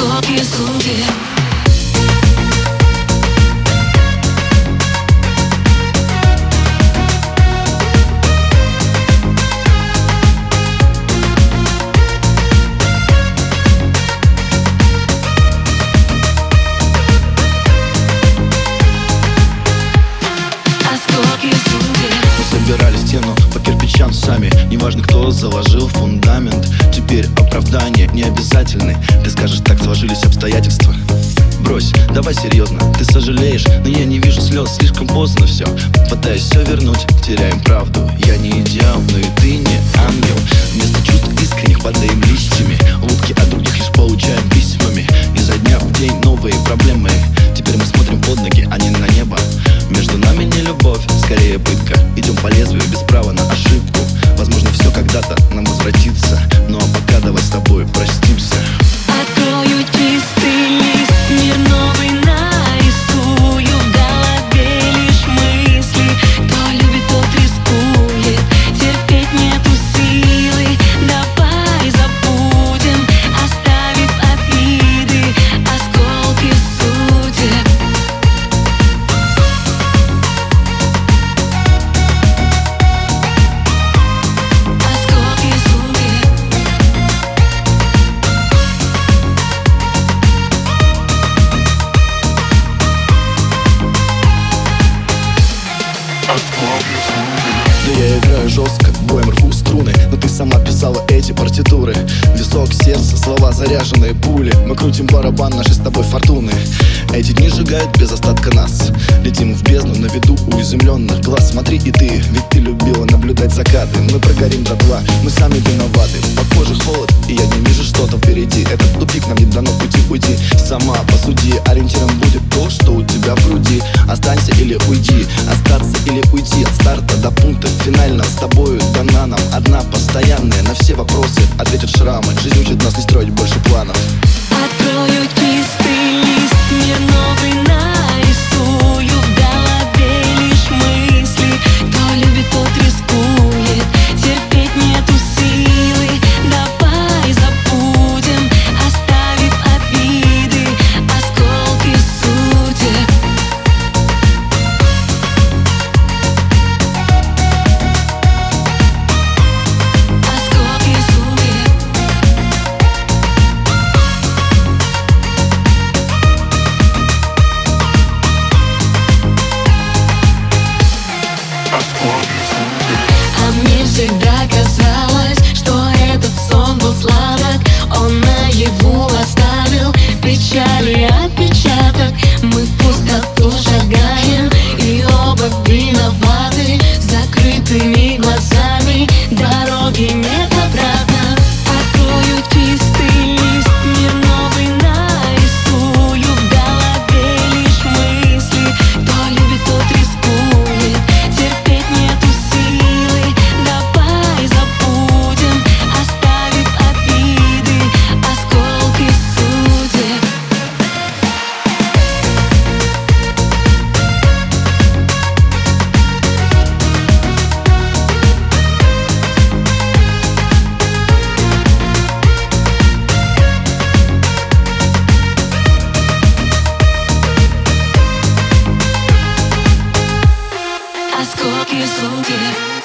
Осколки судеб собирали стену по кирпичам сами. Неважно, кто заложил фундамент оправдания не обязательны. Ты скажешь, так сложились обстоятельства. Брось, давай серьезно, ты сожалеешь Но я не вижу слез, слишком поздно все Пытаюсь все вернуть, теряем правду. Я не идеал, но и ты не ангел. Вместо чувств искренних падаем листьями Да я играю жестко, боем рву струны. Но ты сама писала эти партитуры. Висок, сердце, слова заряженные пули. Мы крутим барабан нашей с тобой фортуны. Эти дни сжигают без остатка нас. Летим в бездну на виду уязвленных глаз. Смотри и ты, ведь ты любила наблюдать закаты. Мы прогорим до тла, мы сами виноваты. По коже холод, и я не вижу что-то впереди. Этот тупик нам не дано пути уйти. Сама посуди, ориентиром будет то, что у тебя в груди Останься или уйди, остаться или уйти От старта до пункта финального. С тобою дана нам одна постоянная На все вопросы ответят шрамы. Жизнь учит нас не строить больше планов. Открою чистый лист, мне новый Aşk o ki soğuk